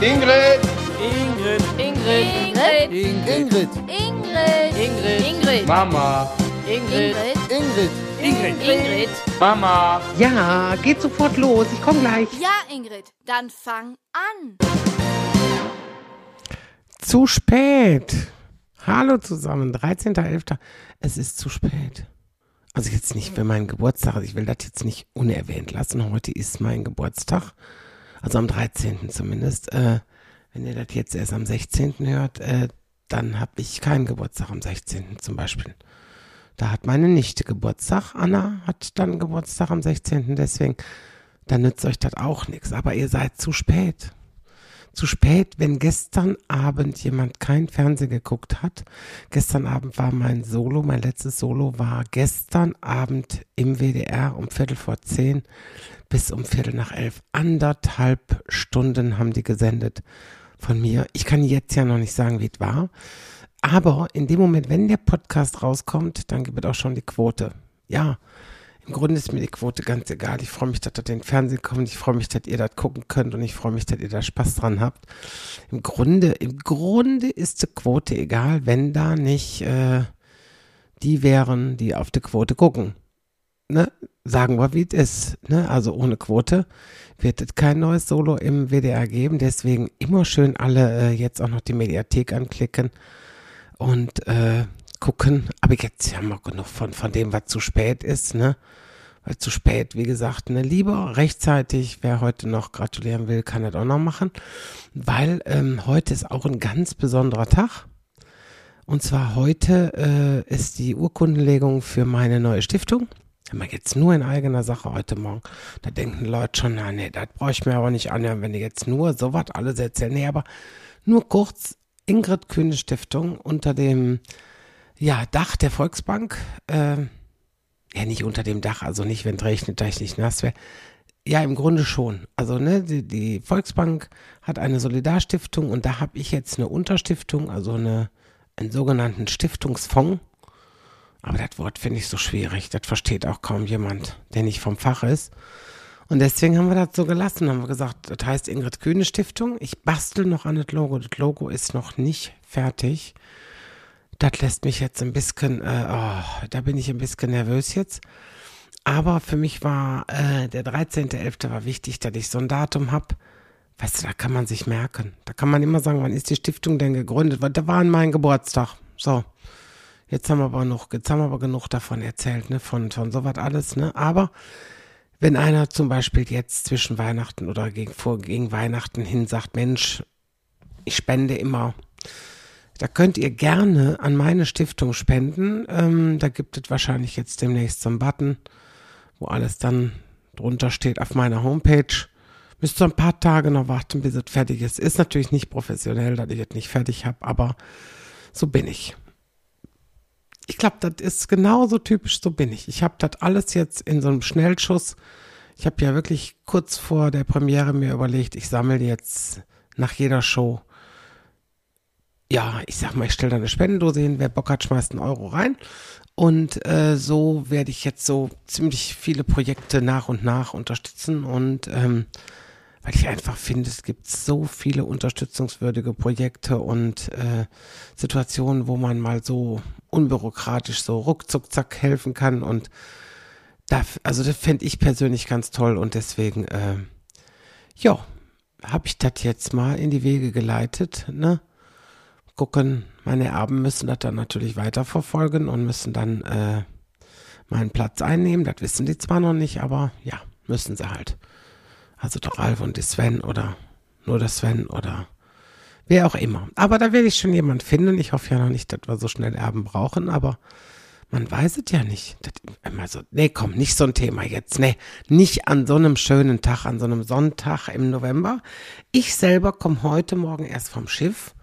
Ingrid! Ingrid. Ingrid. Ingrid. Ingrid. Ingrid. Ingrid. Mama! Ingrid. Ingrid. Ingrid. Ingrid. Mama! Ja, geht sofort los. Ich komme gleich. Ja, Ingrid, dann fang an. Zu spät. Hallo zusammen. 13.11. Es ist zu spät. Also jetzt nicht für meinen Geburtstag. Also ich will das jetzt nicht unerwähnt lassen. Heute ist mein Geburtstag. Also am 13. zumindest. Äh, wenn ihr das jetzt erst am 16. hört, äh, dann habe ich keinen Geburtstag am 16. zum Beispiel. Da hat meine Nichte Geburtstag. Anna hat dann Geburtstag am 16. Deswegen, dann nützt euch das auch nichts. Aber ihr seid zu spät. Zu spät, wenn gestern Abend jemand kein Fernsehen geguckt hat. Gestern Abend war mein Solo, mein letztes Solo war gestern Abend im WDR um Viertel vor zehn bis um Viertel nach elf. Anderthalb Stunden haben die gesendet von mir. Ich kann jetzt ja noch nicht sagen, wie es war. Aber in dem Moment, wenn der Podcast rauskommt, dann gibt es auch schon die Quote. Ja, im Grunde ist mir die Quote ganz egal. Ich freue mich, dass das den Fernsehen kommt. Ich freue mich, dass ihr das gucken könnt und ich freue mich, dass ihr da Spaß dran habt. Im Grunde, im Grunde ist die Quote egal, wenn da nicht äh, die wären, die auf die Quote gucken. Ne? Sagen wir, wie es ist. Ne? Also ohne Quote wird es kein neues Solo im WDR geben. Deswegen immer schön alle äh, jetzt auch noch die Mediathek anklicken und äh, gucken. Aber jetzt haben wir genug von, von dem, was zu spät ist, ne? Weil zu spät, wie gesagt, ne? Lieber rechtzeitig, wer heute noch gratulieren will, kann das auch noch machen. Weil ähm, heute ist auch ein ganz besonderer Tag. Und zwar heute äh, ist die Urkundenlegung für meine neue Stiftung. Wenn man jetzt nur in eigener Sache heute Morgen, da denken Leute schon, na nee, das brauche ich mir aber nicht anhören, wenn die jetzt nur sowas alles erzählen. Nee, aber nur kurz, Ingrid Kühne Stiftung unter dem ja, Dach der Volksbank. Äh, ja, nicht unter dem Dach, also nicht, wenn es da ich nicht nass wäre. Ja, im Grunde schon. Also, ne, die, die Volksbank hat eine Solidarstiftung und da habe ich jetzt eine Unterstiftung, also eine, einen sogenannten Stiftungsfonds. Aber das Wort finde ich so schwierig. Das versteht auch kaum jemand, der nicht vom Fach ist. Und deswegen haben wir das so gelassen. Haben wir gesagt, das heißt Ingrid Kühne Stiftung. Ich bastel noch an das Logo. Das Logo ist noch nicht fertig. Das lässt mich jetzt ein bisschen, äh, oh, da bin ich ein bisschen nervös jetzt. Aber für mich war äh, der 13.11. war wichtig, dass ich so ein Datum habe. Weißt du, da kann man sich merken. Da kann man immer sagen, wann ist die Stiftung denn gegründet? Weil da war an mein Geburtstag. So. Jetzt haben wir aber noch, jetzt haben wir aber genug davon erzählt, ne, von, von sowas alles, ne. Aber wenn einer zum Beispiel jetzt zwischen Weihnachten oder gegen, vor, gegen Weihnachten hin sagt, Mensch, ich spende immer, da könnt ihr gerne an meine Stiftung spenden. Ähm, da gibt es wahrscheinlich jetzt demnächst so einen Button, wo alles dann drunter steht auf meiner Homepage. Müsst ihr ein paar Tage noch warten, bis es fertig ist. Ist natürlich nicht professionell, dass ich es nicht fertig habe, aber so bin ich. Ich glaube, das ist genauso typisch, so bin ich. Ich habe das alles jetzt in so einem Schnellschuss. Ich habe ja wirklich kurz vor der Premiere mir überlegt, ich sammle jetzt nach jeder Show ja, ich sag mal, ich stelle da eine Spendendose hin, wer Bock hat, schmeißt einen Euro rein. Und äh, so werde ich jetzt so ziemlich viele Projekte nach und nach unterstützen. Und ähm, weil ich einfach finde, es gibt so viele unterstützungswürdige Projekte und äh, Situationen, wo man mal so unbürokratisch so ruckzuck zack helfen kann. Und da, also das fände ich persönlich ganz toll und deswegen, äh, ja, habe ich das jetzt mal in die Wege geleitet, ne? Gucken, meine Erben müssen das dann natürlich weiterverfolgen und müssen dann äh, meinen Platz einnehmen. Das wissen die zwar noch nicht, aber ja, müssen sie halt. Also der Ralf und die Sven oder nur der Sven oder wer auch immer. Aber da werde ich schon jemand finden. Ich hoffe ja noch nicht, dass wir so schnell Erben brauchen, aber man weiß es ja nicht. Das, immer so, nee, komm, nicht so ein Thema jetzt. Nee, nicht an so einem schönen Tag, an so einem Sonntag im November. Ich selber komme heute Morgen erst vom Schiff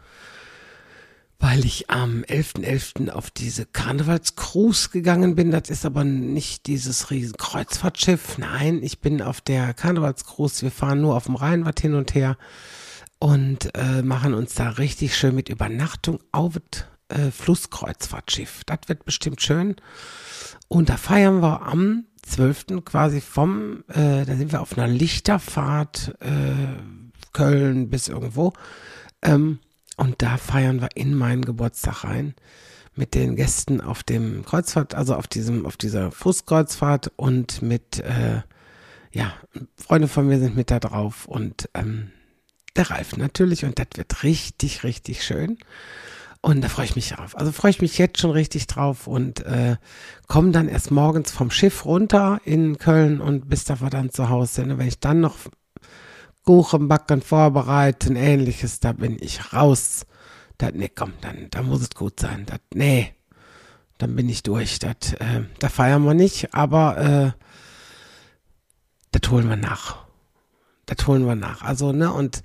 weil ich am 11.11. .11. auf diese Karnevalscruise gegangen bin. Das ist aber nicht dieses riesen Kreuzfahrtschiff. Nein, ich bin auf der Karnevalscruise. Wir fahren nur auf dem Rhein was hin und her und äh, machen uns da richtig schön mit Übernachtung auf das äh, Flusskreuzfahrtschiff. Das wird bestimmt schön. Und da feiern wir am 12. quasi vom, äh, da sind wir auf einer Lichterfahrt, äh, Köln bis irgendwo. Ähm, und da feiern wir in meinen Geburtstag rein mit den Gästen auf dem Kreuzfahrt, also auf diesem, auf dieser Fußkreuzfahrt und mit, äh, ja, Freunde von mir sind mit da drauf und ähm, der Ralf natürlich und das wird richtig, richtig schön. Und da freue ich mich drauf. Also freue ich mich jetzt schon richtig drauf und äh, komme dann erst morgens vom Schiff runter in Köln und bis da dann zu Hause. Und wenn ich dann noch Kuchen backen, vorbereiten, ähnliches, da bin ich raus. Das, nee, komm, dann, da muss es gut sein. Das, nee, dann bin ich durch. Das, äh, da feiern wir nicht, aber äh, das holen wir nach. Das holen wir nach. Also, ne, und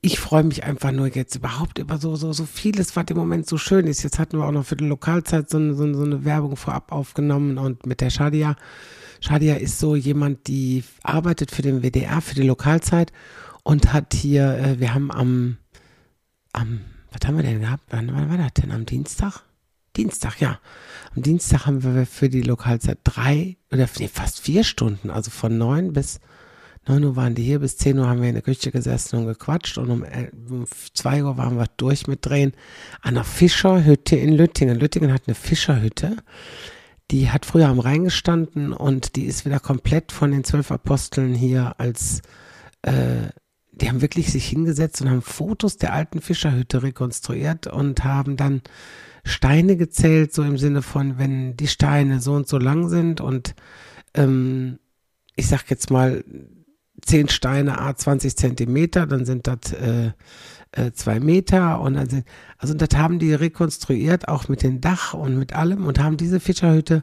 ich freue mich einfach nur jetzt überhaupt über so, so, so vieles, was im Moment so schön ist. Jetzt hatten wir auch noch für die Lokalzeit so, so, so eine Werbung vorab aufgenommen und mit der Shadia. Shadia ist so jemand, die arbeitet für den WDR, für die Lokalzeit und hat hier, äh, wir haben am, am, was haben wir denn gehabt? Wann, wann war das denn? Am Dienstag? Dienstag, ja. Am Dienstag haben wir für die Lokalzeit drei oder nee, fast vier Stunden, also von neun bis 9 Uhr waren die hier, bis 10 Uhr haben wir in der Küche gesessen und gequatscht und um 2 Uhr waren wir durch mit Drehen an einer Fischerhütte in Lüttingen. Lüttingen hat eine Fischerhütte, die hat früher am Rhein gestanden und die ist wieder komplett von den zwölf Aposteln hier als, äh, die haben wirklich sich hingesetzt und haben Fotos der alten Fischerhütte rekonstruiert und haben dann Steine gezählt, so im Sinne von, wenn die Steine so und so lang sind und ähm, ich sag jetzt mal, 10 Steine, a 20 Zentimeter, dann sind das äh, äh, zwei Meter und dann sind, also das haben die rekonstruiert, auch mit dem Dach und mit allem und haben diese Fischerhütte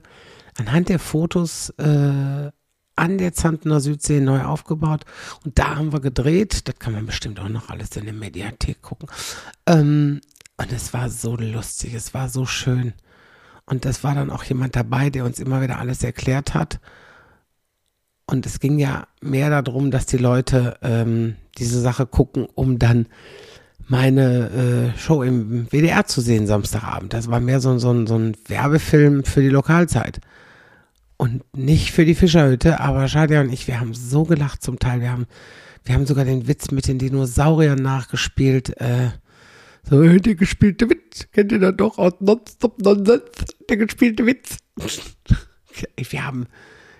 anhand der Fotos äh, an der Zantener Südsee neu aufgebaut und da haben wir gedreht, das kann man bestimmt auch noch alles in der Mediathek gucken. Ähm, und es war so lustig, es war so schön. Und es war dann auch jemand dabei, der uns immer wieder alles erklärt hat und es ging ja mehr darum, dass die Leute ähm, diese Sache gucken, um dann meine äh, Show im WDR zu sehen Samstagabend. Das war mehr so, so, so ein Werbefilm für die Lokalzeit. Und nicht für die Fischerhütte, aber Shadia und ich, wir haben so gelacht zum Teil. Wir haben, wir haben sogar den Witz mit den Dinosauriern nachgespielt. Äh, so, äh, der gespielte Witz. Kennt ihr das doch aus Nonstop Nonsens? Der gespielte Witz. wir haben,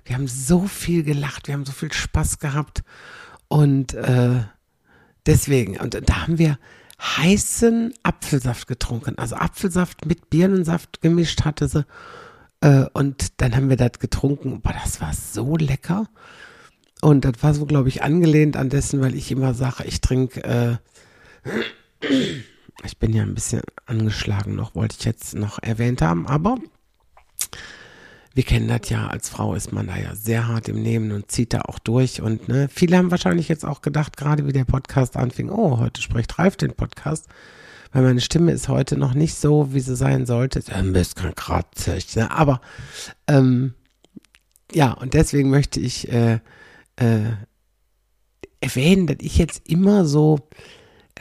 wir haben so viel gelacht, wir haben so viel Spaß gehabt. Und äh, deswegen, und da haben wir heißen Apfelsaft getrunken, also Apfelsaft mit Birnensaft gemischt hatte sie. Äh, und dann haben wir das getrunken, boah, das war so lecker. Und das war so, glaube ich, angelehnt an dessen, weil ich immer sage, ich trinke, äh, ich bin ja ein bisschen angeschlagen noch, wollte ich jetzt noch erwähnt haben, aber wir kennen das ja, als Frau ist man da ja sehr hart im Nehmen und zieht da auch durch. Und ne, viele haben wahrscheinlich jetzt auch gedacht, gerade wie der Podcast anfing, oh, heute spricht Ralf den Podcast. Weil meine Stimme ist heute noch nicht so, wie sie sein sollte. Ein bisschen kratzig, ne? Aber ähm, ja, und deswegen möchte ich äh, äh, erwähnen, dass ich jetzt immer so,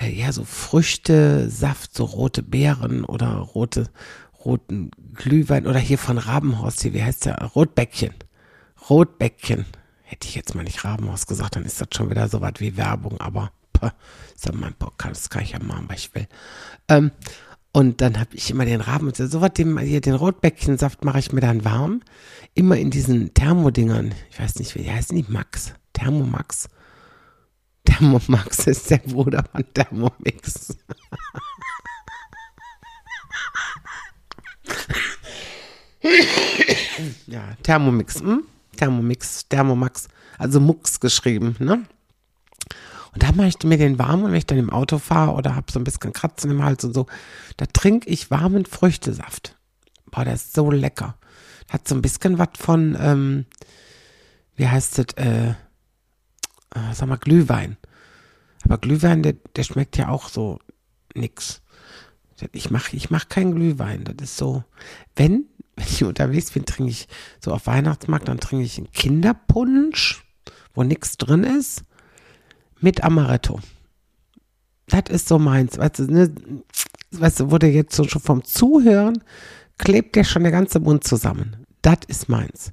äh, ja, so Früchte, Saft, so rote Beeren oder rote roten Glühwein oder hier von Rabenhorst hier, wie heißt der? Rotbäckchen. Rotbäckchen. Hätte ich jetzt mal nicht Rabenhaus gesagt, dann ist das schon wieder so was wie Werbung, aber ist ja mein Podcast, das kann ich ja machen, was ich will. Ähm, und dann habe ich immer den Raben, so was, den, hier den Rotbäckchensaft mache ich mir dann warm. Immer in diesen Thermodingern. Ich weiß nicht, wie heißen die? Max. Thermomax. Thermomax ist der Bruder von Thermomix. Ja, Thermomix, hm? Thermomix, Thermomax, also Mux geschrieben, ne? Und da mache ich mir den warm und wenn ich dann im Auto fahre oder habe so ein bisschen Kratzen im Hals und so, da trinke ich warmen Früchtesaft. Boah, der ist so lecker. Hat so ein bisschen was von, ähm, wie heißt das, äh, äh, sag mal, Glühwein. Aber Glühwein, der, der schmeckt ja auch so nix. Ich mache ich mach keinen Glühwein. Das ist so, wenn, wenn ich unterwegs bin, trinke ich so auf Weihnachtsmarkt, dann trinke ich einen Kinderpunsch, wo nichts drin ist, mit Amaretto. Das ist so meins. Weißt du, ne, weißt du, wurde jetzt so schon vom Zuhören, klebt der schon der ganze Mund zusammen. Das ist meins.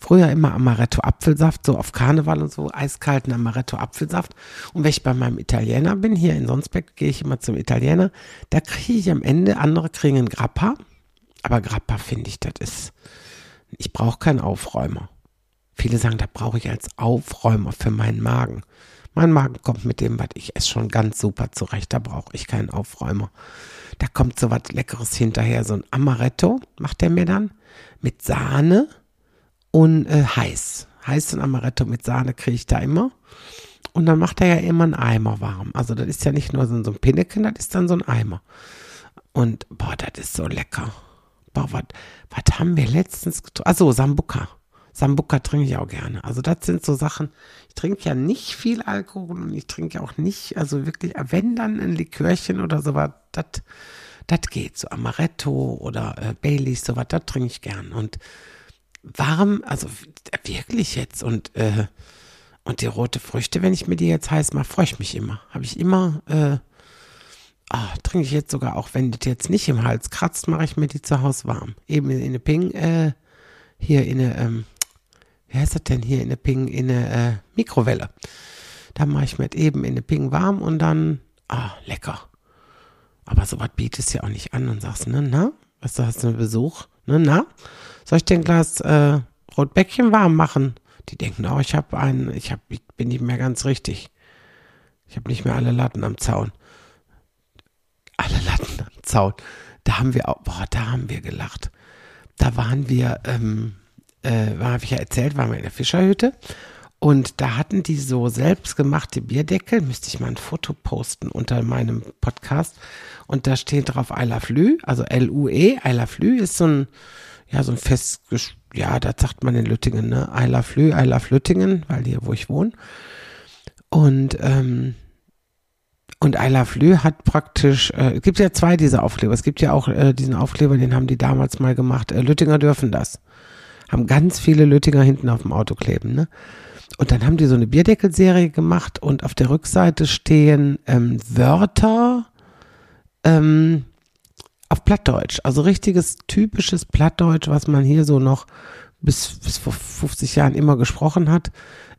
früher immer Amaretto-Apfelsaft, so auf Karneval und so, eiskalten Amaretto-Apfelsaft. Und wenn ich bei meinem Italiener bin, hier in Sonsbeck, gehe ich immer zum Italiener, da kriege ich am Ende, andere kriegen einen Grappa. Aber Grappa finde ich, das ist, ich brauche keinen Aufräumer. Viele sagen, da brauche ich als Aufräumer für meinen Magen. Mein Magen kommt mit dem, was ich esse, schon ganz super zurecht. Da brauche ich keinen Aufräumer. Da kommt so was Leckeres hinterher. So ein Amaretto macht er mir dann mit Sahne und äh, heiß. Heiß und Amaretto mit Sahne kriege ich da immer. Und dann macht er ja immer einen Eimer warm. Also das ist ja nicht nur so, so ein Pinneken, das ist dann so ein Eimer. Und boah, das ist so lecker. Boah, was haben wir letztens getrunken? Achso, Sambuka. Sambuka trinke ich auch gerne. Also das sind so Sachen, ich trinke ja nicht viel Alkohol und ich trinke auch nicht, also wirklich, wenn dann ein Likörchen oder sowas, das das geht. So Amaretto oder äh, Baileys, sowas, das trinke ich gern. Und warm, also wirklich jetzt und äh, und die rote Früchte, wenn ich mir die jetzt heiß mache, freue ich mich immer. Habe ich immer, äh, ah, trinke ich jetzt sogar auch, wenn das jetzt nicht im Hals kratzt, mache ich mir die zu Hause warm. Eben in eine Ping, äh, hier in eine, ähm, wie heißt das denn hier in der Ping, in eine äh, Mikrowelle. Da mache ich mir eben in eine Ping warm und dann, ah, lecker. Aber sowas bietest du ja auch nicht an und sagst, ne, na, was du hast du einen Besuch, ne, na, soll ich dir ein Glas äh, Rotbäckchen warm machen? Die denken, oh, ich habe einen, ich, hab, ich bin nicht mehr ganz richtig. Ich habe nicht mehr alle Latten am Zaun. Alle Latten am Zaun. Da haben wir auch, boah, da haben wir gelacht. Da waren wir, ähm, äh, habe ich ja erzählt, waren wir in der Fischerhütte. Und da hatten die so selbstgemachte Bierdeckel, müsste ich mal ein Foto posten unter meinem Podcast. Und da steht drauf I love Lü, also L-U-E, I love Lü ist so ein, ja, so ein fest, ja, da sagt man in Lüttingen, ne? I love Lü, I love Lüttingen, weil hier, wo ich wohne. Und, ähm, und I Love Lü hat praktisch, äh, es gibt ja zwei dieser Aufkleber. Es gibt ja auch äh, diesen Aufkleber, den haben die damals mal gemacht. Äh, Lüttinger dürfen das haben ganz viele Lüttinger hinten auf dem Auto kleben. Ne? Und dann haben die so eine Bierdeckelserie gemacht und auf der Rückseite stehen ähm, Wörter ähm, auf Plattdeutsch. Also richtiges, typisches Plattdeutsch, was man hier so noch bis, bis vor 50 Jahren immer gesprochen hat.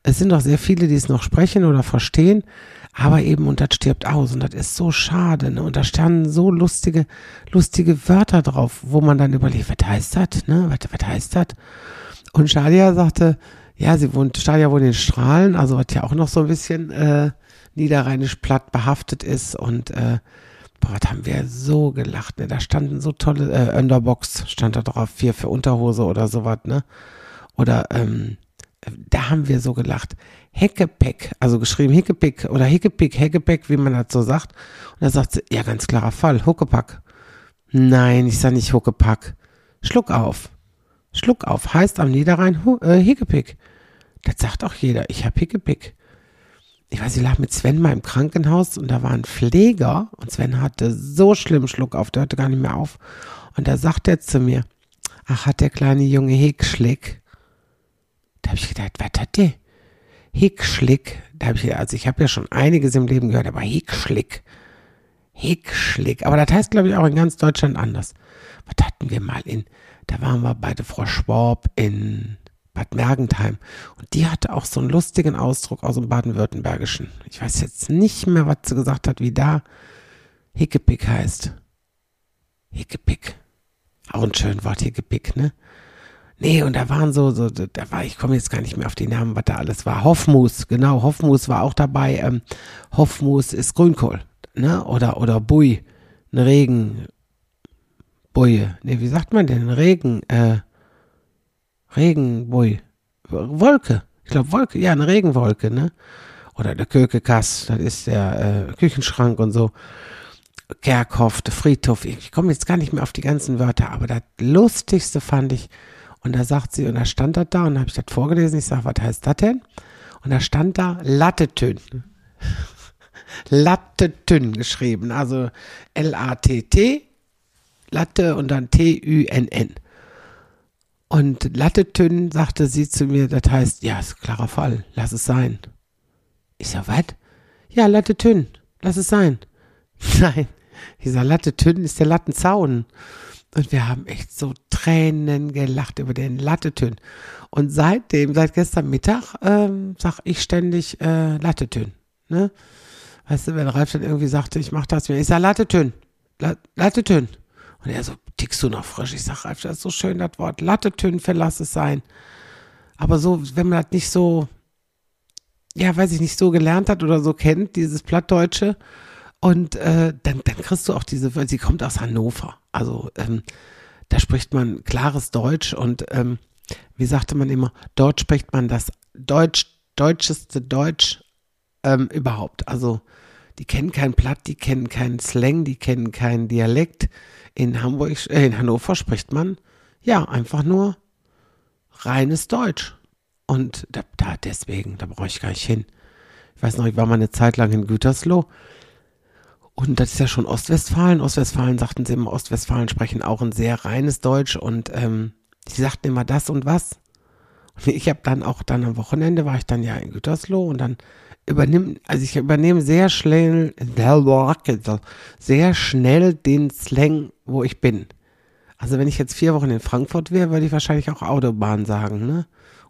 Es sind auch sehr viele, die es noch sprechen oder verstehen, aber eben, und das stirbt aus und das ist so schade, ne? Und da standen so lustige, lustige Wörter drauf, wo man dann überlegt, was heißt das, ne? Was, was heißt das? Und Shadia sagte, ja, sie wohnt, Stadia wohnt in Strahlen, also was ja auch noch so ein bisschen äh, niederrheinisch platt behaftet ist und äh, boah, was haben wir so gelacht, ne? Da standen so tolle, äh, Underbox stand da drauf, vier für Unterhose oder sowas, ne? Oder ähm, da haben wir so gelacht. Heckepeck, also geschrieben Hickepick oder Hickepick, Heckepeck, wie man das so sagt. Und da sagt sie, ja, ganz klarer Fall, Huckepack. Nein, ich sage nicht Huckepack. Schluck auf. Schluck auf heißt am Niederrhein äh, Hickepick. Das sagt auch jeder. Ich habe Hickepick. Ich weiß, ich lag mit Sven mal im Krankenhaus und da war ein Pfleger und Sven hatte so schlimm Schluck auf, der hörte gar nicht mehr auf. Und da sagt er zu mir, ach, hat der kleine Junge Hickschlick. Da habe ich gedacht, was hat der? Hickschlick. Da habe ich, also ich habe ja schon einiges im Leben gehört, aber Hickschlick. Hickschlick. Aber das heißt, glaube ich, auch in ganz Deutschland anders. Was hatten wir mal in, da waren wir bei der Frau Schwab in Bad Mergentheim. Und die hatte auch so einen lustigen Ausdruck aus dem Baden-Württembergischen. Ich weiß jetzt nicht mehr, was sie gesagt hat, wie da Hickepick heißt. Hickepick. Auch ein schönes Wort, Hickepick, ne? Nee, und da waren so, so, da war, ich komme jetzt gar nicht mehr auf die Namen, was da alles war. Hoffmus, genau, Hoffmus war auch dabei. Ähm, Hoffmus ist Grünkohl, ne? Oder, oder Bui, ein Regen, Boje. Ne, wie sagt man denn? Regen, äh, Regenbui. Wolke. Ich glaube Wolke, ja, eine Regenwolke, ne? Oder der Kökekass, das ist der äh, Küchenschrank und so. Kerkhoff, der Friedhof. Ich komme jetzt gar nicht mehr auf die ganzen Wörter, aber das Lustigste fand ich, und da sagt sie, und da stand das da, und habe ich das vorgelesen, ich sage, was heißt das denn? Und da stand da Lattetün. Lattetün geschrieben, also L-A-T-T, Latte und dann T-Ü-N-N. Und Lattetün sagte sie zu mir, das heißt, ja, ist ein klarer Fall, lass es sein. Ich sag, was? Ja, Lattetün, lass es sein. Nein, dieser Lattetün ist der Lattenzaun. Und wir haben echt so Tränen gelacht über den Lattetön. Und seitdem, seit gestern Mittag, ähm, sag ich ständig äh, Lattetön. Ne? Weißt du, wenn Ralf dann irgendwie sagte, ich mach das ich sag Lattetön, Lattetön. Und er so, tickst du noch frisch? Ich sag, Ralf, das ist so schön, das Wort. Lattetön, verlass es sein. Aber so, wenn man das nicht so, ja, weiß ich nicht, so gelernt hat oder so kennt, dieses Plattdeutsche, und äh, dann, dann kriegst du auch diese, sie kommt aus Hannover. Also ähm, da spricht man klares Deutsch und ähm, wie sagte man immer, dort spricht man das Deutsch, deutscheste Deutsch ähm, überhaupt. Also die kennen kein Platt, die kennen keinen Slang, die kennen keinen Dialekt. In Hamburg, äh, in Hannover spricht man ja einfach nur reines Deutsch. Und da, da deswegen, da brauche ich gar nicht hin. Ich weiß noch, ich war mal eine Zeit lang in Gütersloh und das ist ja schon Ostwestfalen. Ostwestfalen sagten sie immer, Ostwestfalen sprechen auch ein sehr reines Deutsch und ähm, sie sagten immer das und was. Ich habe dann auch dann am Wochenende war ich dann ja in Gütersloh und dann übernimm, also ich übernehme sehr schnell, sehr schnell den Slang, wo ich bin. Also wenn ich jetzt vier Wochen in Frankfurt wäre, würde ich wahrscheinlich auch Autobahn sagen, ne?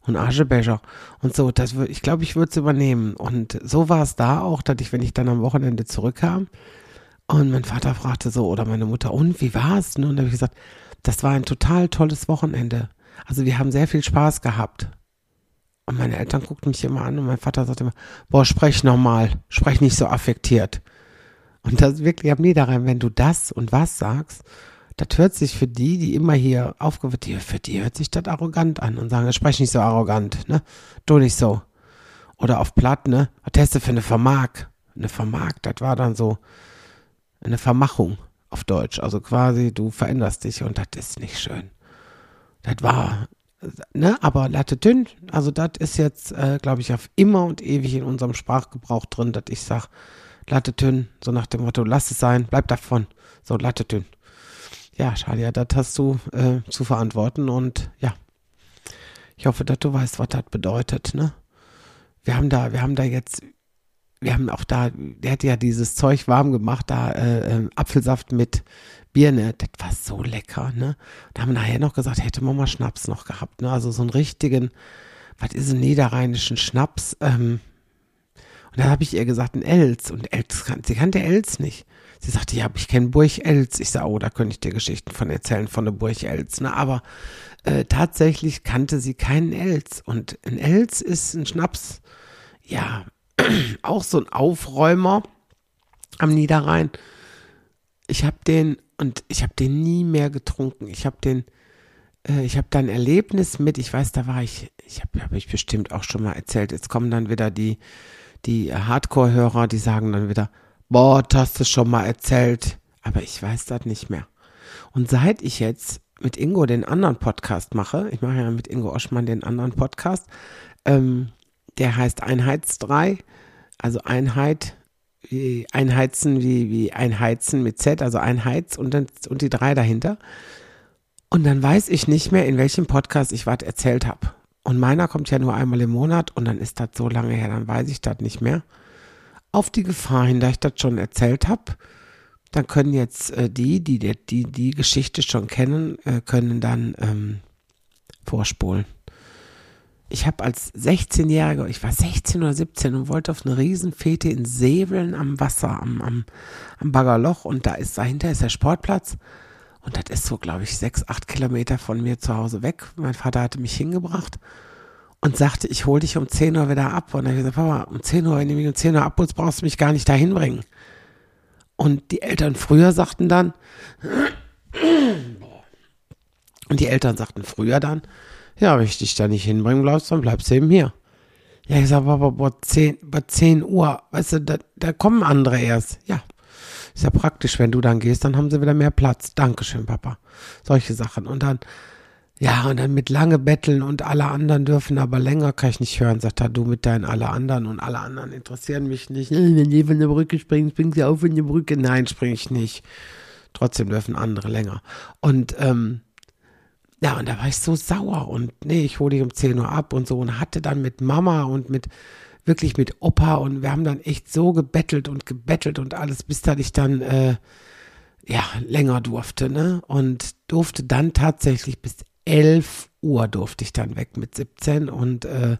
Und Aschebecher und so. Das ich glaube, ich würde es übernehmen. Und so war es da auch, dass ich, wenn ich dann am Wochenende zurückkam, und mein Vater fragte so, oder meine Mutter, und wie war's? Und dann habe ich gesagt, das war ein total tolles Wochenende. Also wir haben sehr viel Spaß gehabt. Und meine Eltern guckten mich immer an und mein Vater sagte immer, boah, sprech normal, sprech nicht so affektiert. Und das wirklich am Niederrhein, wenn du das und was sagst, das hört sich für die, die immer hier aufgewirrt, für die hört sich das arrogant an und sagen, sprech nicht so arrogant, ne? Du nicht so. Oder auf Platt, ne? Was du für eine Vermark? Eine Vermark, das war dann so, eine Vermachung auf Deutsch. Also quasi, du veränderst dich und das ist nicht schön. Das war, ne, aber Latte dünn, also das ist jetzt, äh, glaube ich, auf immer und ewig in unserem Sprachgebrauch drin, dass ich sage, Latte dünn, so nach dem Motto, lass es sein, bleib davon. So, Latte dünn. Ja, Shadia, das hast du äh, zu verantworten und ja, ich hoffe, dass du weißt, was das bedeutet, ne? Wir haben da, wir haben da jetzt wir haben auch da, der hat ja dieses Zeug warm gemacht, da äh, äh, Apfelsaft mit Birne, das war so lecker, ne? Da haben wir nachher noch gesagt, hätte man mal Schnaps noch gehabt, ne? Also so einen richtigen, was ist ein niederrheinischen Schnaps? Ähm, und dann habe ich ihr gesagt, ein Els. Und kann, sie kannte Els nicht. Sie sagte, ja, ich kenne Burg Els. Ich sage, oh, da könnte ich dir Geschichten von erzählen, von der Burg Els. Ne? Aber äh, tatsächlich kannte sie keinen Els. Und ein Els ist ein Schnaps, ja, auch so ein Aufräumer am Niederrhein. Ich habe den und ich habe den nie mehr getrunken. Ich habe den, äh, ich habe da ein Erlebnis mit. Ich weiß, da war ich. Ich habe, habe ich bestimmt auch schon mal erzählt. Jetzt kommen dann wieder die, die Hardcore-Hörer, die sagen dann wieder, boah, das hast du schon mal erzählt. Aber ich weiß das nicht mehr. Und seit ich jetzt mit Ingo den anderen Podcast mache, ich mache ja mit Ingo Oschmann den anderen Podcast, ähm, der heißt Einheitsdrei, also Einheit, wie Einheizen, wie, wie Einheizen mit Z, also Einheits und, dann, und die drei dahinter. Und dann weiß ich nicht mehr, in welchem Podcast ich was erzählt habe. Und meiner kommt ja nur einmal im Monat und dann ist das so lange her, dann weiß ich das nicht mehr. Auf die Gefahr hin, da ich das schon erzählt habe, dann können jetzt äh, die, die, die die Geschichte schon kennen, äh, können dann ähm, vorspulen. Ich habe als 16-Jähriger, ich war 16 oder 17 und wollte auf eine Riesenfete in Säbeln am Wasser, am, am, am Baggerloch und da ist dahinter ist der Sportplatz. Und das ist so, glaube ich, sechs, acht Kilometer von mir zu Hause weg. Mein Vater hatte mich hingebracht und sagte, ich hole dich um 10 Uhr wieder ab. Und dann habe ich gesagt, Papa, um 10 Uhr, wenn du mich um 10 Uhr abholst, brauchst du mich gar nicht dahin bringen. Und die Eltern früher sagten dann, und die Eltern sagten früher dann, ja, wenn ich dich da nicht hinbringen bleibst, dann bleibst du eben hier. Ja, ich sag, aber bei 10, bei 10 Uhr, weißt du, da, da kommen andere erst. Ja, ist ja praktisch, wenn du dann gehst, dann haben sie wieder mehr Platz. Dankeschön, Papa. Solche Sachen. Und dann, ja, und dann mit lange betteln und alle anderen dürfen aber länger, kann ich nicht hören, sagt er, du mit deinen alle anderen und alle anderen interessieren mich nicht. Wenn die von der Brücke springen, springen sie auf in die Brücke. Nein, springe ich nicht. Trotzdem dürfen andere länger. Und, ähm, ja, und da war ich so sauer und nee, ich hole dich um 10 Uhr ab und so und hatte dann mit Mama und mit wirklich mit Opa und wir haben dann echt so gebettelt und gebettelt und alles, bis dann ich dann, äh, ja, länger durfte, ne? Und durfte dann tatsächlich bis 11 Uhr durfte ich dann weg mit 17 und äh,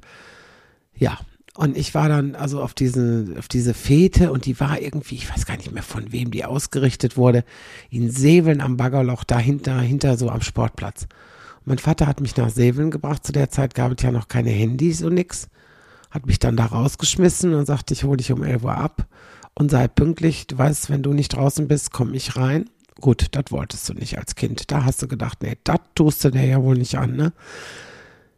ja, und ich war dann also auf diese, auf diese Fete und die war irgendwie, ich weiß gar nicht mehr von wem die ausgerichtet wurde, in Seveln am Baggerloch, dahinter, hinter so am Sportplatz. Und mein Vater hat mich nach Seveln gebracht. Zu der Zeit gab es ja noch keine Handys und nix. Hat mich dann da rausgeschmissen und sagte, ich hole dich um 11 Uhr ab und sei pünktlich. Du weißt, wenn du nicht draußen bist, komm ich rein. Gut, das wolltest du nicht als Kind. Da hast du gedacht, nee, das tust du dir ja wohl nicht an, ne?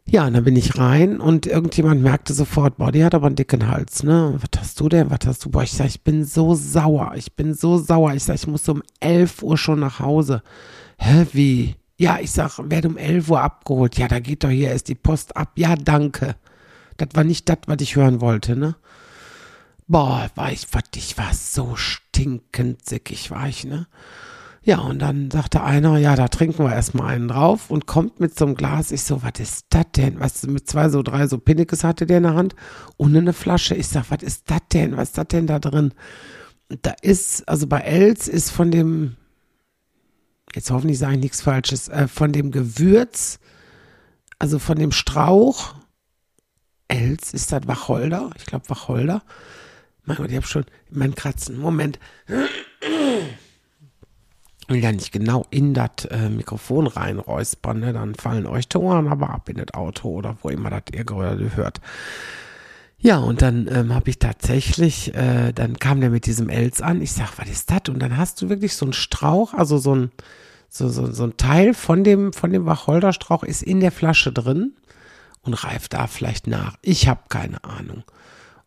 Ja, und dann bin ich rein und irgendjemand merkte sofort, boah, die hat aber einen dicken Hals, ne? Was hast du denn? Was hast du? Boah, ich sag, ich bin so sauer. Ich bin so sauer. Ich sag, ich muss um 11 Uhr schon nach Hause. Hä, wie? Ja, ich sag, werde um 11 Uhr abgeholt. Ja, da geht doch hier erst die Post ab. Ja, danke. Das war nicht das, was ich hören wollte, ne? Boah, war ich, was, ich war so stinkend sickig, war ich, ne? Ja, und dann sagte einer, ja, da trinken wir erstmal einen drauf und kommt mit so einem Glas. Ich so, was ist das denn? Was mit zwei, so drei, so Pinnekes hatte der in der Hand und eine Flasche. Ich sag, was ist das denn? Was ist das denn da drin? Da ist, also bei Els ist von dem, jetzt hoffentlich sage ich nichts Falsches, äh, von dem Gewürz, also von dem Strauch, Els, ist das Wacholder? Ich glaube Wacholder. Mein Gott, ich habe schon meinen Kratzen. Moment will ja nicht genau in das äh, Mikrofon reinräuspern, ne? dann fallen euch die aber ab in das Auto oder wo immer das ihr gerade hört. Ja, und dann ähm, habe ich tatsächlich, äh, dann kam der mit diesem Els an. Ich sag, was ist das? Und dann hast du wirklich so einen Strauch, also so ein, so, so, so ein Teil von dem, von dem Wacholderstrauch ist in der Flasche drin und reift da vielleicht nach. Ich habe keine Ahnung.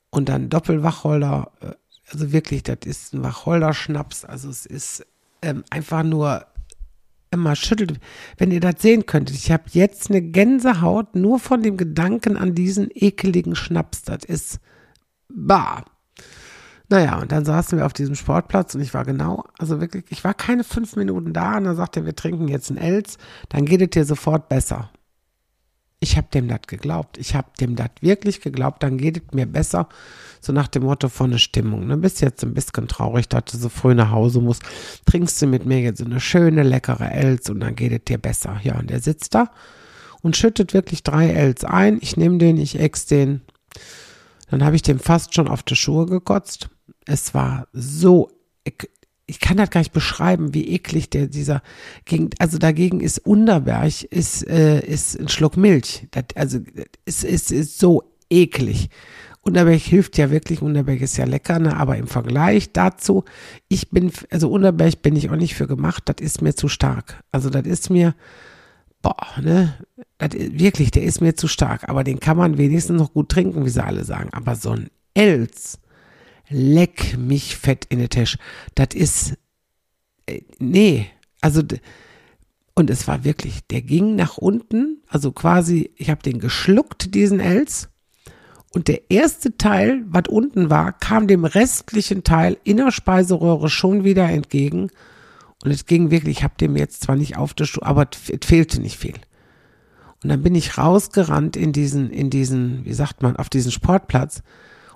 Und dann Doppelwacholder, äh, also wirklich, das ist ein Wacholderschnaps, also es ist ähm, einfach nur immer schüttelt. Wenn ihr das sehen könntet, ich habe jetzt eine Gänsehaut nur von dem Gedanken an diesen ekeligen Schnaps. Das ist bar. Naja, und dann saßen wir auf diesem Sportplatz und ich war genau, also wirklich, ich war keine fünf Minuten da und dann sagte er, wir trinken jetzt ein Els, dann geht es dir sofort besser. Ich habe dem das geglaubt. Ich habe dem das wirklich geglaubt, dann geht es mir besser. So nach dem Motto von der Stimmung. Ne? Bist jetzt ein bisschen traurig, dass du so früh nach Hause musst. Trinkst du mit mir jetzt so eine schöne, leckere Els und dann geht es dir besser. Ja, und der sitzt da und schüttet wirklich drei Els ein. Ich nehme den, ich ex den. Dann habe ich dem fast schon auf die Schuhe gekotzt. Es war so ich kann das gar nicht beschreiben, wie eklig der dieser gegen, also dagegen ist Unterberg ist äh, ist ein Schluck Milch. Das, also es ist, ist, ist so eklig. Unterberg hilft ja wirklich, Unterberg ist ja lecker, ne? aber im Vergleich dazu, ich bin, also Unterberg bin ich auch nicht für gemacht, das ist mir zu stark. Also das ist mir, boah, ne, das ist, wirklich, der ist mir zu stark, aber den kann man wenigstens noch gut trinken, wie sie alle sagen. Aber so ein Els, leck mich fett in den Tisch. Das ist, äh, nee, also, und es war wirklich, der ging nach unten, also quasi, ich habe den geschluckt, diesen Els. Und der erste Teil, was unten war, kam dem restlichen Teil in der Speiseröhre schon wieder entgegen. Und es ging wirklich, ich habe dem jetzt zwar nicht auf der Stuhl, aber es fehlte nicht viel. Und dann bin ich rausgerannt in diesen, in diesen, wie sagt man, auf diesen Sportplatz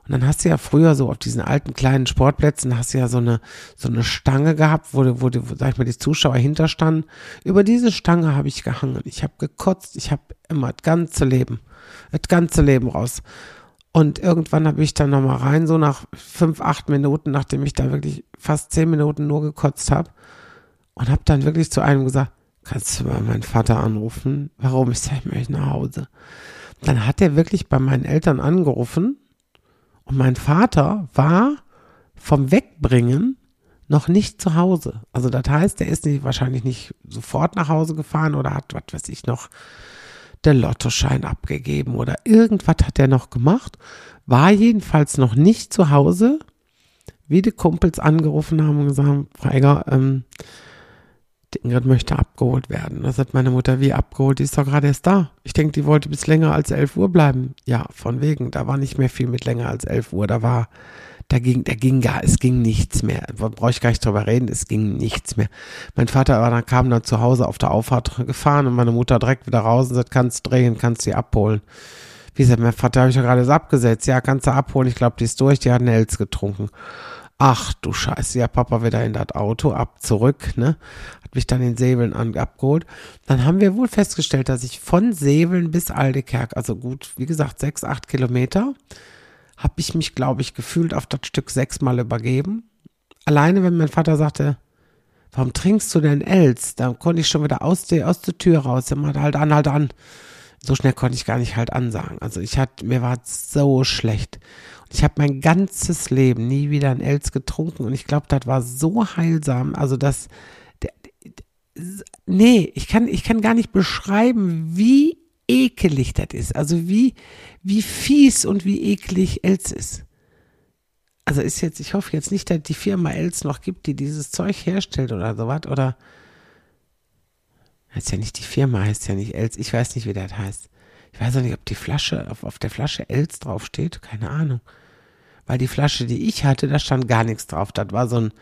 und dann hast du ja früher so auf diesen alten kleinen Sportplätzen hast du ja so eine, so eine Stange gehabt, wo, wo, sag ich mal, die Zuschauer hinterstanden. Über diese Stange habe ich gehangen. Ich habe gekotzt. Ich habe immer das ganze Leben, das ganze Leben raus. Und irgendwann habe ich dann nochmal rein, so nach fünf, acht Minuten, nachdem ich da wirklich fast zehn Minuten nur gekotzt habe. Und habe dann wirklich zu einem gesagt, kannst du mal meinen Vater anrufen? Warum? Ich sage, ich nach Hause. Dann hat er wirklich bei meinen Eltern angerufen und mein Vater war vom Wegbringen noch nicht zu Hause. Also das heißt, er ist nicht, wahrscheinlich nicht sofort nach Hause gefahren oder hat, was weiß ich noch, der Lottoschein abgegeben oder irgendwas hat er noch gemacht, war jedenfalls noch nicht zu Hause, wie die Kumpels angerufen haben und gesagt, Freiger, ähm, die Ingrid möchte abgeholt werden. Das hat meine Mutter wie abgeholt, die ist doch gerade erst da. Ich denke, die wollte bis länger als 11 Uhr bleiben. Ja, von wegen, da war nicht mehr viel mit länger als 11 Uhr, da war, da ging, da ging gar, es ging nichts mehr. Brauche ich gar nicht drüber reden, es ging nichts mehr. Mein Vater aber dann kam dann zu Hause auf der Auffahrt gefahren und meine Mutter direkt wieder raus und sagt, kannst drehen, kannst sie abholen. Wie gesagt, mein Vater habe ich ja gerade abgesetzt. Ja, kannst du abholen. Ich glaube, die ist durch, die hat einen Els getrunken. Ach du Scheiße, ja, Papa wieder in das Auto, ab, zurück, ne? Hat mich dann in Seveln an, abgeholt. Dann haben wir wohl festgestellt, dass ich von Seveln bis Aldekerk, also gut, wie gesagt, sechs, acht Kilometer, habe ich mich, glaube ich, gefühlt auf das Stück sechsmal übergeben. Alleine, wenn mein Vater sagte, warum trinkst du denn Els? Da konnte ich schon wieder aus der, aus der Tür raus. Er meinte, halt an, halt an. So schnell konnte ich gar nicht halt ansagen. Also ich hatte, mir war so schlecht. Ich habe mein ganzes Leben nie wieder ein Els getrunken und ich glaube, das war so heilsam. Also das, nee, ich kann, ich kann gar nicht beschreiben, wie ekelig das ist. Also wie, wie fies und wie eklig Els ist. Also ist jetzt, ich hoffe jetzt nicht, dass die Firma Els noch gibt, die dieses Zeug herstellt oder sowas. Oder heißt ja nicht die Firma, heißt ja nicht Els. Ich weiß nicht, wie das heißt. Ich weiß auch nicht, ob die Flasche, auf, auf der Flasche Els draufsteht. Keine Ahnung weil die Flasche, die ich hatte, da stand gar nichts drauf. Das war so ein,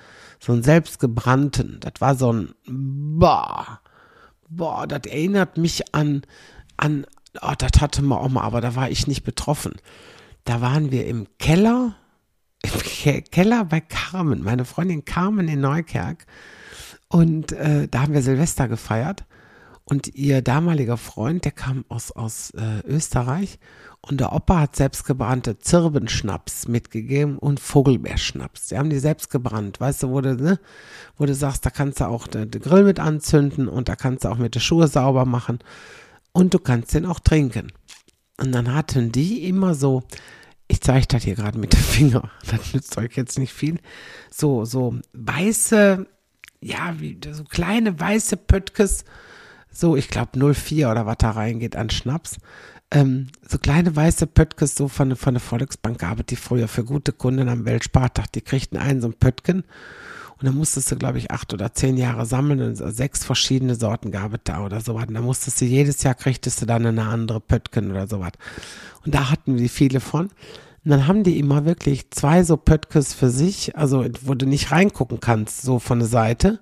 so ein selbstgebrannten, das war so ein, boah, boah, das erinnert mich an, an, oh, das hatte man auch mal, aber da war ich nicht betroffen. Da waren wir im Keller, im Keller bei Carmen, meine Freundin Carmen in Neukerk. Und äh, da haben wir Silvester gefeiert. Und ihr damaliger Freund, der kam aus, aus äh, Österreich und der Opa hat selbstgebrannte Zirbenschnaps mitgegeben und Vogelbeerschnaps. Die haben die selbst gebrannt. Weißt du, wo du, ne, wo du sagst, da kannst du auch den, Grill mit anzünden und da kannst du auch mit den Schuhe sauber machen und du kannst den auch trinken. Und dann hatten die immer so, ich zeige das hier gerade mit dem Finger, das nützt euch jetzt nicht viel, so, so weiße, ja, wie, so kleine weiße Pöttkes, so, ich glaube 04 oder was da reingeht an Schnaps ähm, so kleine weiße Pöttkes so von, von der Volksbank gab die früher für gute Kunden am Weltspartag. Die kriegten einen so ein Pöttken und dann musstest du, glaube ich, acht oder zehn Jahre sammeln und sechs verschiedene Sorten gab es da oder sowas. Und dann musstest du jedes Jahr kriegtest du dann eine andere Pöttken oder sowas. Und da hatten wir viele von. Und dann haben die immer wirklich zwei so Pöttkes für sich, also wo du nicht reingucken kannst, so von der Seite.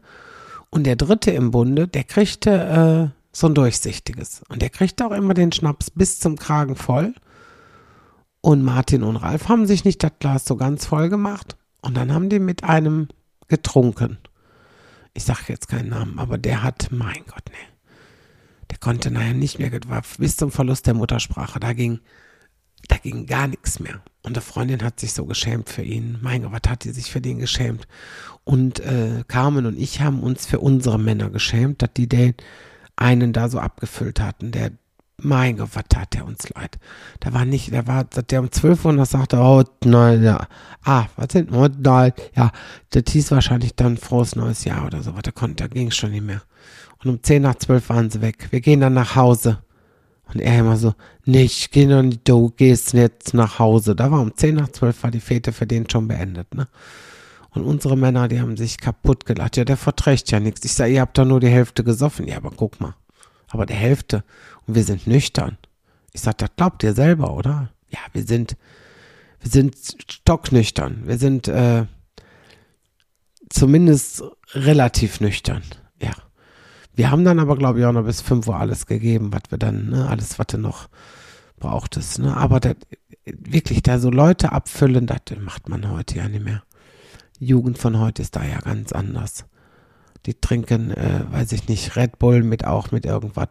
Und der dritte im Bunde, der kriegte äh, so ein durchsichtiges. Und der kriegt auch immer den Schnaps bis zum Kragen voll. Und Martin und Ralf haben sich nicht das Glas so ganz voll gemacht. Und dann haben die mit einem getrunken. Ich sage jetzt keinen Namen, aber der hat, mein Gott, ne. Der konnte nachher nicht mehr, war bis zum Verlust der Muttersprache. Da ging, da ging gar nichts mehr. Und der Freundin hat sich so geschämt für ihn. Mein Gott, was hat die sich für den geschämt? Und äh, Carmen und ich haben uns für unsere Männer geschämt, dass die den einen da so abgefüllt hatten, der, mein Gott, was tat der uns leid. Da war nicht, der war, der um 12 Uhr noch sagte, oh nein, ja, ah, was sind, oh nein, ja, das hieß wahrscheinlich dann frohes neues Jahr oder so, da konnte, da ging es schon nicht mehr. Und um 10 nach 12 waren sie weg. Wir gehen dann nach Hause. Und er immer so, nicht, geh doch nicht, du gehst jetzt nach Hause. Da war um 10 nach 12 war die Fete für den schon beendet, ne? Und unsere Männer, die haben sich kaputt gelacht. Ja, der verträgt ja nichts. Ich sage, ihr habt doch nur die Hälfte gesoffen. Ja, aber guck mal. Aber die Hälfte. Und wir sind nüchtern. Ich sage, das glaubt ihr selber, oder? Ja, wir sind, wir sind stocknüchtern. Wir sind äh, zumindest relativ nüchtern. Ja. Wir haben dann aber, glaube ich, auch noch bis 5 Uhr alles gegeben, was wir dann, ne, alles, was du noch brauchtest. Ne? Aber das, wirklich, da so Leute abfüllen, das macht man heute ja nicht mehr. Jugend von heute ist da ja ganz anders. Die trinken, äh, weiß ich nicht, Red Bull mit auch mit irgendwas.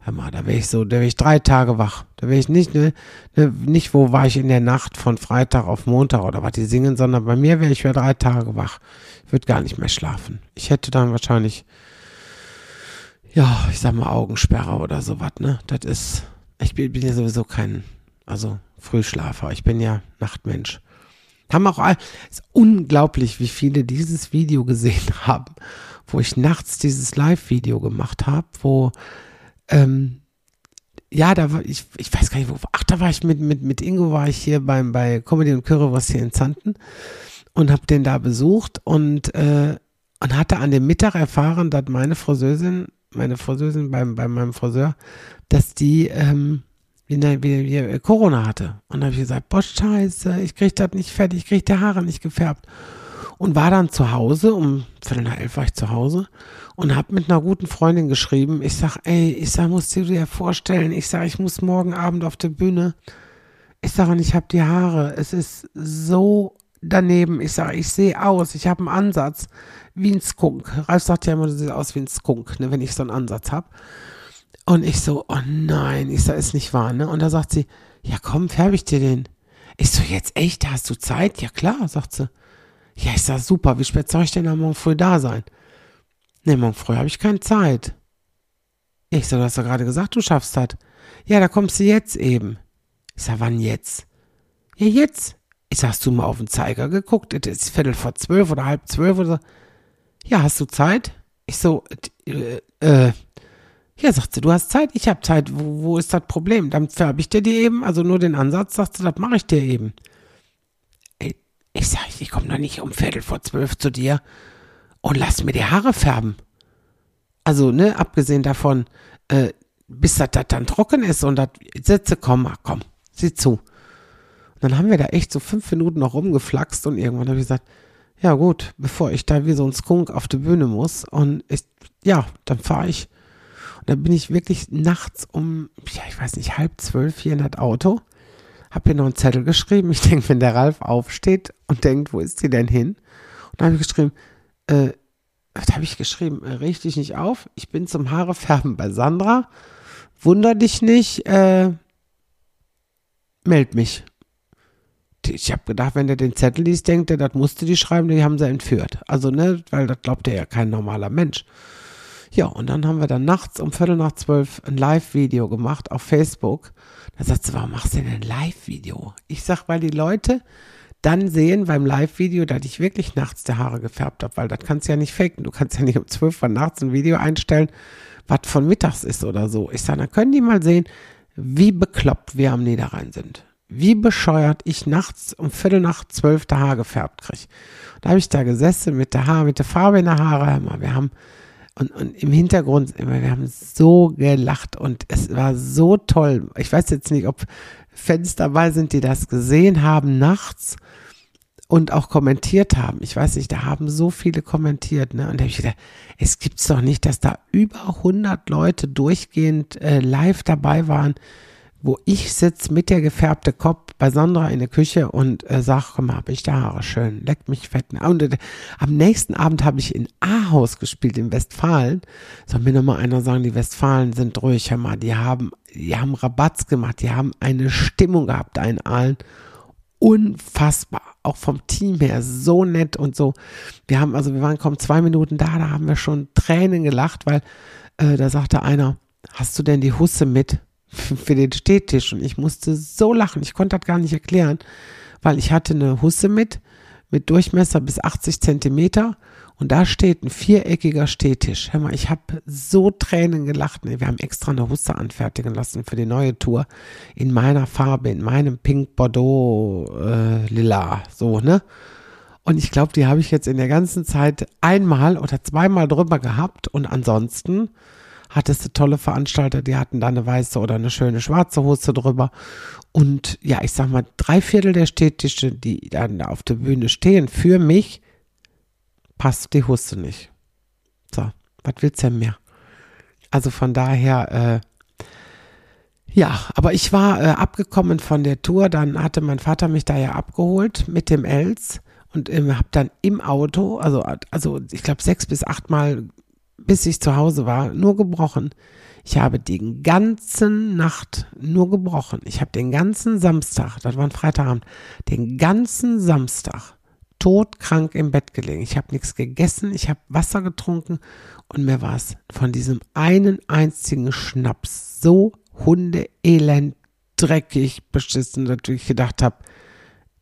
Hör mal, da wäre ich so, da wäre ich drei Tage wach. Da wäre ich nicht, ne, ne, nicht, wo war ich in der Nacht von Freitag auf Montag oder was die singen, sondern bei mir wäre ich für drei Tage wach. Ich würde gar nicht mehr schlafen. Ich hätte dann wahrscheinlich, ja, ich sag mal Augensperre oder sowas, ne. Das ist, ich bin, bin ja sowieso kein, also Frühschlafer. Ich bin ja Nachtmensch. Haben auch, ist unglaublich, wie viele dieses Video gesehen haben, wo ich nachts dieses Live-Video gemacht habe, wo, ähm, ja, da war ich, ich weiß gar nicht, wo, ach, da war ich mit, mit, mit Ingo, war ich hier beim, bei Comedy und Currywurst hier in Zanten und habe den da besucht und, äh, und hatte an dem Mittag erfahren, dass meine Friseurin, meine Friseurin beim, bei meinem Friseur, dass die, ähm, wie, wie, wie Corona hatte. Und dann habe ich gesagt, boah, scheiße, ich kriege das nicht fertig, ich kriege die Haare nicht gefärbt. Und war dann zu Hause, um Viertel nach elf war ich zu Hause und habe mit einer guten Freundin geschrieben. Ich sag, ey, ich sag, musst du dir vorstellen, ich sag, ich muss morgen Abend auf der Bühne. Ich sage, und ich habe die Haare. Es ist so daneben. Ich sage, ich sehe aus, ich habe einen Ansatz wie ein Skunk. Ralf sagt ja immer, du siehst aus wie ein Skunk, ne, wenn ich so einen Ansatz habe. Und ich so, oh nein, ich sage, ist nicht wahr, ne? Und da sagt sie, ja komm, färbe ich dir den. Ich so, jetzt echt, hast du Zeit? Ja klar, sagt sie. Ja, ich sag, super, wie spät soll ich denn am Morgen früh da sein? Ne, morgen früh habe ich keine Zeit. Ich so, du hast doch gerade gesagt, du schaffst das. Ja, da kommst du jetzt eben. Ich sag, wann jetzt? Ja, jetzt. Ich hast du mal auf den Zeiger geguckt? Es ist Viertel vor zwölf oder halb zwölf oder so. Ja, hast du Zeit? Ich so, äh, äh, ja, sagt sie, du hast Zeit, ich habe Zeit, wo, wo ist das Problem? Dann färbe ich dir die eben, also nur den Ansatz, sagt sie, das mache ich dir eben. Ich sag, ich komme doch nicht um Viertel vor zwölf zu dir und lass mir die Haare färben. Also, ne, abgesehen davon, äh, bis das dann trocken ist und das Sätze kommen, komm, sieh zu. Dann haben wir da echt so fünf Minuten noch rumgeflaxt und irgendwann habe ich gesagt, ja gut, bevor ich da wie so ein Skunk auf die Bühne muss und ich, ja, dann fahre ich. Und dann bin ich wirklich nachts um, ja, ich weiß nicht, halb zwölf hier in das Auto, habe hier noch einen Zettel geschrieben. Ich denke, wenn der Ralf aufsteht und denkt, wo ist sie denn hin? Und dann habe ich geschrieben, äh, was habe ich geschrieben? Äh, richte dich nicht auf. Ich bin zum Haarefärben bei Sandra. Wunder dich nicht. Äh, meld mich. Ich habe gedacht, wenn der den Zettel liest, denkt er, das musste die schreiben, die haben sie entführt. Also, ne, weil das glaubt er ja kein normaler Mensch. Ja, und dann haben wir dann nachts um Viertel nach zwölf ein Live-Video gemacht auf Facebook. Da sagt sie, warum machst du denn ein Live-Video? Ich sag, weil die Leute dann sehen beim Live-Video, dass ich wirklich nachts die Haare gefärbt habe, weil das kannst du ja nicht faken. Du kannst ja nicht um 12 Uhr nachts ein Video einstellen, was von mittags ist oder so. Ich sage, dann können die mal sehen, wie bekloppt wir am Niederrhein sind. Wie bescheuert ich nachts um Viertel nach zwölf der Haar gefärbt kriege. Da habe ich da gesessen mit der Haar, mit der Farbe in der Haare. Wir haben und, und im Hintergrund, wir haben so gelacht und es war so toll. Ich weiß jetzt nicht, ob Fans dabei sind, die das gesehen haben nachts und auch kommentiert haben. Ich weiß nicht, da haben so viele kommentiert, ne? Und da habe ich gedacht, es gibt's doch nicht, dass da über 100 Leute durchgehend äh, live dabei waren, wo ich sitze mit der gefärbte Kopf bei Sandra in der Küche und äh, sag, komm mal, hab ich da Haare schön, leck mich fett. Und äh, am nächsten Abend habe ich in Ahaus gespielt, in Westfalen. Soll mir nochmal einer sagen, die Westfalen sind ruhig, hör mal, die haben, die haben Rabatz gemacht, die haben eine Stimmung gehabt, einen allen. Unfassbar. Auch vom Team her so nett und so. Wir haben, also wir waren kaum zwei Minuten da, da haben wir schon Tränen gelacht, weil äh, da sagte einer, hast du denn die Husse mit? für den Stehtisch und ich musste so lachen. Ich konnte das gar nicht erklären, weil ich hatte eine Husse mit, mit Durchmesser bis 80 Zentimeter und da steht ein viereckiger Stehtisch. Hör mal, ich habe so Tränen gelacht. Wir haben extra eine Husse anfertigen lassen für die neue Tour in meiner Farbe, in meinem Pink Bordeaux äh, Lila, so, ne? Und ich glaube, die habe ich jetzt in der ganzen Zeit einmal oder zweimal drüber gehabt und ansonsten hattest du tolle Veranstalter, die hatten da eine weiße oder eine schöne schwarze Hose drüber. Und ja, ich sag mal, drei Viertel der Städtische, die dann auf der Bühne stehen, für mich passt die Hose nicht. So, was willst du denn mehr? Also von daher, äh, ja, aber ich war äh, abgekommen von der Tour, dann hatte mein Vater mich da ja abgeholt mit dem Els und ähm, habe dann im Auto, also, also ich glaube sechs bis acht Mal bis ich zu Hause war, nur gebrochen. Ich habe den ganzen Nacht nur gebrochen. Ich habe den ganzen Samstag, das war ein Freitagabend, den ganzen Samstag todkrank im Bett gelegen. Ich habe nichts gegessen, ich habe Wasser getrunken und mir war es von diesem einen einzigen Schnaps so hundeelend, dreckig, beschissen, dass ich gedacht habe,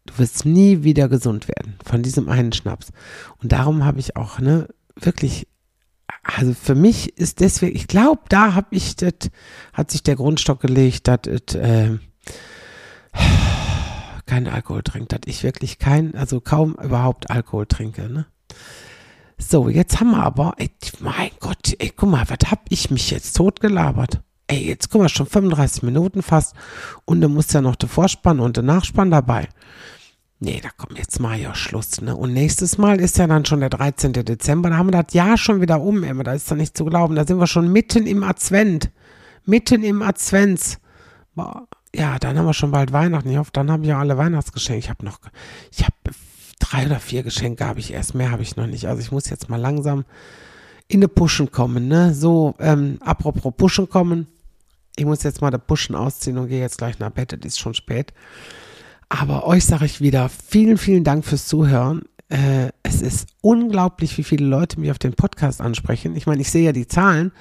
du wirst nie wieder gesund werden von diesem einen Schnaps. Und darum habe ich auch ne, wirklich also für mich ist deswegen, ich glaube, da habe ich das, hat sich der Grundstock gelegt, dass äh, kein Alkohol trinkt, dass ich wirklich kein, also kaum überhaupt Alkohol trinke, ne? So, jetzt haben wir aber, ey, mein Gott, ey, guck mal, was hab ich mich jetzt totgelabert? Ey, jetzt guck mal, schon 35 Minuten fast und dann muss ja noch der Vorspann und der Nachspann dabei. Nee, da kommt jetzt mal ja Schluss, ne? Und nächstes Mal ist ja dann schon der 13. Dezember. Da haben wir das Jahr schon wieder um, Emma. Da ist doch nicht zu glauben. Da sind wir schon mitten im Advent. Mitten im Advents. Boah. Ja, dann haben wir schon bald Weihnachten. Ich hoffe, dann habe ich ja alle Weihnachtsgeschenke. Ich habe noch, ich habe drei oder vier Geschenke habe ich erst, mehr habe ich noch nicht. Also ich muss jetzt mal langsam in eine Pushen kommen, ne? So, ähm, apropos Pushen kommen. Ich muss jetzt mal der Pushen ausziehen und gehe jetzt gleich nach Bett. Es ist schon spät. Aber euch sage ich wieder vielen, vielen Dank fürs Zuhören. Äh, es ist unglaublich, wie viele Leute mich auf den Podcast ansprechen. Ich meine, ich sehe ja die Zahlen,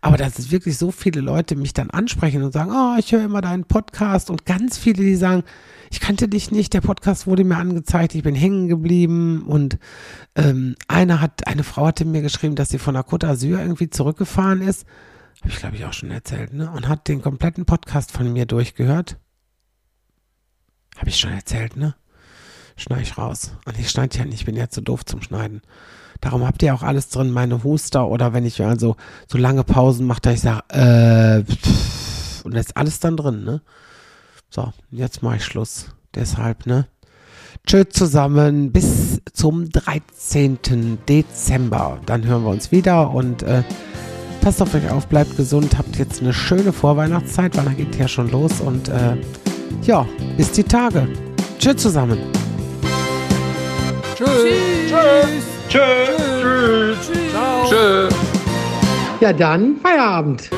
aber dass es wirklich so viele Leute mich dann ansprechen und sagen, oh, ich höre immer deinen Podcast und ganz viele, die sagen, ich kannte dich nicht, der Podcast wurde mir angezeigt, ich bin hängen geblieben und ähm, einer hat, eine Frau hatte mir geschrieben, dass sie von der Côte d'Azur irgendwie zurückgefahren ist, habe ich glaube ich auch schon erzählt, ne? Und hat den kompletten Podcast von mir durchgehört. Habe ich schon erzählt, ne? Schneide ich raus. Und ich schneide ja nicht, ich bin ja zu doof zum Schneiden. Darum habt ihr auch alles drin, meine Huster oder wenn ich also so lange Pausen mache, da ich sage, äh, pff, und da ist alles dann drin, ne? So, jetzt mache ich Schluss. Deshalb, ne? Tschüss zusammen, bis zum 13. Dezember. Dann hören wir uns wieder und äh, passt auf euch auf, bleibt gesund, habt jetzt eine schöne Vorweihnachtszeit, weil dann geht ja schon los und äh, ja, bis die Tage. Tschüss zusammen. Tschüss. Tschüss. Tschüss. Tschüss. Tschüss. Ja, dann Feierabend.